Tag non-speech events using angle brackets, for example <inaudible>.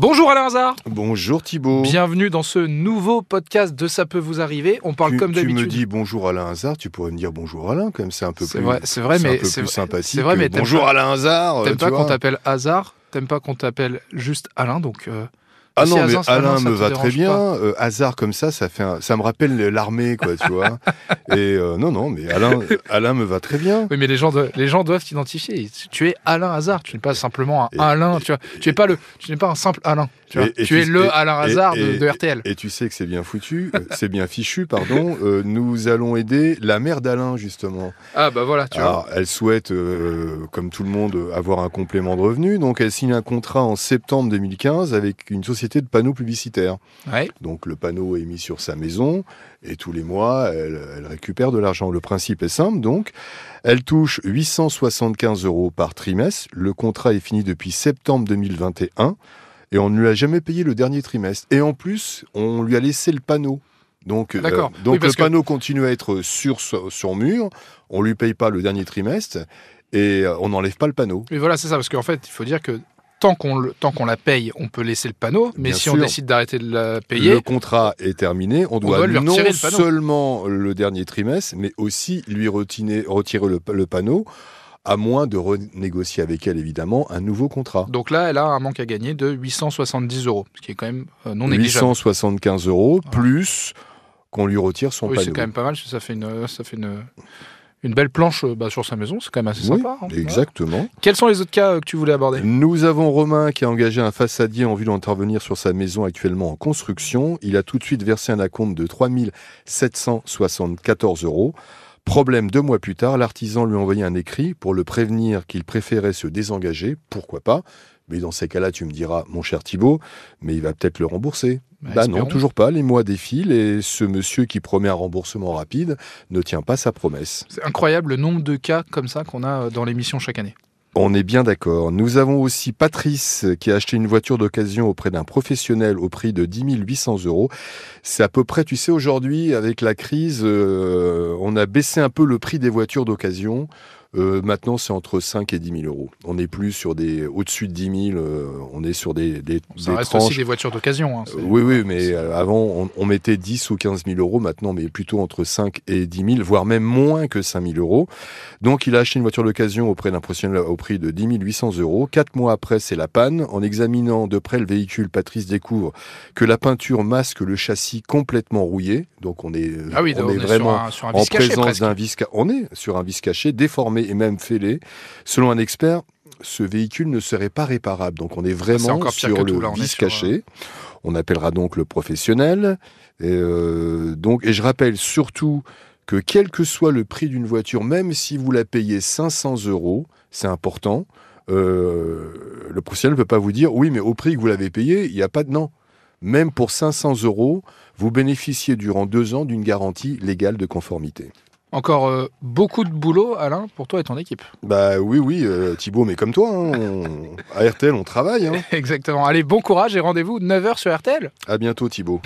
Bonjour Alain Hazard Bonjour Thibault. Bienvenue dans ce nouveau podcast de Ça peut vous arriver. On parle tu, comme tu d'habitude. me dis bonjour Alain Hazard, tu pourrais me dire bonjour Alain, comme c'est un peu plus, vrai, c'est vrai, mais c'est sympathique. c'est vrai, mais bonjour pas- Alain Hazard. euh, T'aimes tu pas qu'on t'appelle Hasard T'aimes pas qu'on t'appelle juste Alain Donc, euh, Ah non, mais Alain me va très bien. Euh, hasard comme ça, ça fait, un- ça me rappelle l'armée, quoi, tu vois. <laughs> Et euh, non, non, mais Alain, Alain me va très bien. oui, mais les gens, doivent- les gens doivent t'identifier. Tu es Alain Hazard. Tu n'es pas simplement un Et- Alain. tu vois. Tu n'es pas le. Tu n'es pas un simple Alain. Tu, vois. Et- et tu es tu- le et- Alain et- Hazard de, RTL. Et tu sais que c'est bien foutu, euh, c'est bien fichu, pardon. <laughs> Euh, nous allons aider la mère d'Alain, justement. Ah bah voilà, tu vois. Alors, elle souhaite, euh, comme tout le monde, avoir un complément de revenu. Donc, elle signe un contrat en septembre 2015 avec une société de panneaux publicitaires. Ouais. Donc, le panneau est mis sur sa maison et tous les mois, elle, elle récupère de l'argent. Le principe est simple, donc. Elle touche 875 euros par trimestre. Le contrat est fini depuis septembre 2021 et on ne lui a jamais payé le dernier trimestre. Et en plus, on lui a laissé le panneau. Donc, euh, D'accord. donc Oui, le que- panneau continue à être sur son mur. On lui paye pas le dernier trimestre et euh, on n'enlève pas le panneau. Mais voilà, c'est ça, parce qu'en fait, il faut dire que tant qu'on qu'on la paye, on peut laisser le panneau, mais Bien si on décide d'arrêter de la payer, Le contrat est terminé. On doit, doit lui non le panneau. seulement le dernier trimestre, mais aussi lui retirer, retirer le, le panneau, à moins de renégocier avec elle, évidemment, un nouveau contrat. donc là, elle a un manque à gagner de 870 euros, ce qui est quand même euh, non négligeable. 875 euros, plus qu'on lui retire son Oui, c'est quand même pas mal, parce que ça fait une, ça fait une, une belle planche euh, bah, sur sa maison, c'est quand même assez Oui, sympa. hein. exactement. Quels sont les autres cas euh, que tu voulais aborder? Nous avons Romain qui a engagé un façadier en vue d'intervenir sur sa maison actuellement en construction. Il a tout de suite versé un acompte de 3 774 euros. Problème, deux mois plus tard, l'artisan lui a envoyé un écrit pour le prévenir qu'il préférait se désengager. Pourquoi pas? Mais dans ces cas-là, tu me diras, mon cher Thibault, mais il va peut-être le rembourser. Bah, Bah non, toujours pas. Les mois défilent et ce monsieur qui promet un remboursement rapide ne tient pas sa promesse. C'est incroyable le nombre de cas comme ça qu'on a euh, dans l'émission chaque année. On est bien d'accord. Nous avons aussi Patrice qui a acheté une voiture d'occasion auprès d'un professionnel au prix de 10 800 euros. C'est à peu près, tu sais, aujourd'hui, avec la crise, euh, on a baissé un peu le prix des voitures d'occasion. Euh, maintenant, c'est entre 5 et 10 000 euros. On n'est plus sur des au-dessus de 10 000. euh, on est sur des, des, Ça des reste tranches. aussi des voitures d'occasion. hein, Euh, Oui, oui, mais euh, avant, on, on mettait 10 ou 15 000 euros. Maintenant, mais plutôt entre 5 et 10 000, voire même moins que 5 000 euros. Donc, il a acheté une voiture d'occasion auprès d'un professionnel au prix de 10 800 euros. Quatre mois après, c'est la panne. En examinant de près le véhicule, Patrice découvre que la peinture masque le châssis complètement rouillé. Donc, on est, Ah oui, on on, est est vraiment sur un, sur un en caché présence d'un vis On est sur un vis caché, déformé et même fêlé. Selon un expert, ce véhicule ne serait pas réparable. Donc on est c'est vraiment sur le là, sur, euh, caché. On appellera donc le professionnel. Et, euh, donc, et je rappelle surtout que quel que soit le prix d'une voiture, même si vous la payez 500 euros, c'est important. euh, le professionnel ne peut pas vous dire oui, mais au prix que vous l'avez payé, il n'y a pas de non. Même pour 500 euros, vous bénéficiez durant deux ans d'une garantie légale de conformité. Encore euh, beaucoup de boulot, Alain, pour toi et ton équipe. Bah oui, oui, euh, Thibaut, mais comme toi, hein, on- à RTL, on travaille. Hein. <laughs> Exactement. Allez, bon courage et rendez-vous 9h sur RTL. À bientôt, Thibaut.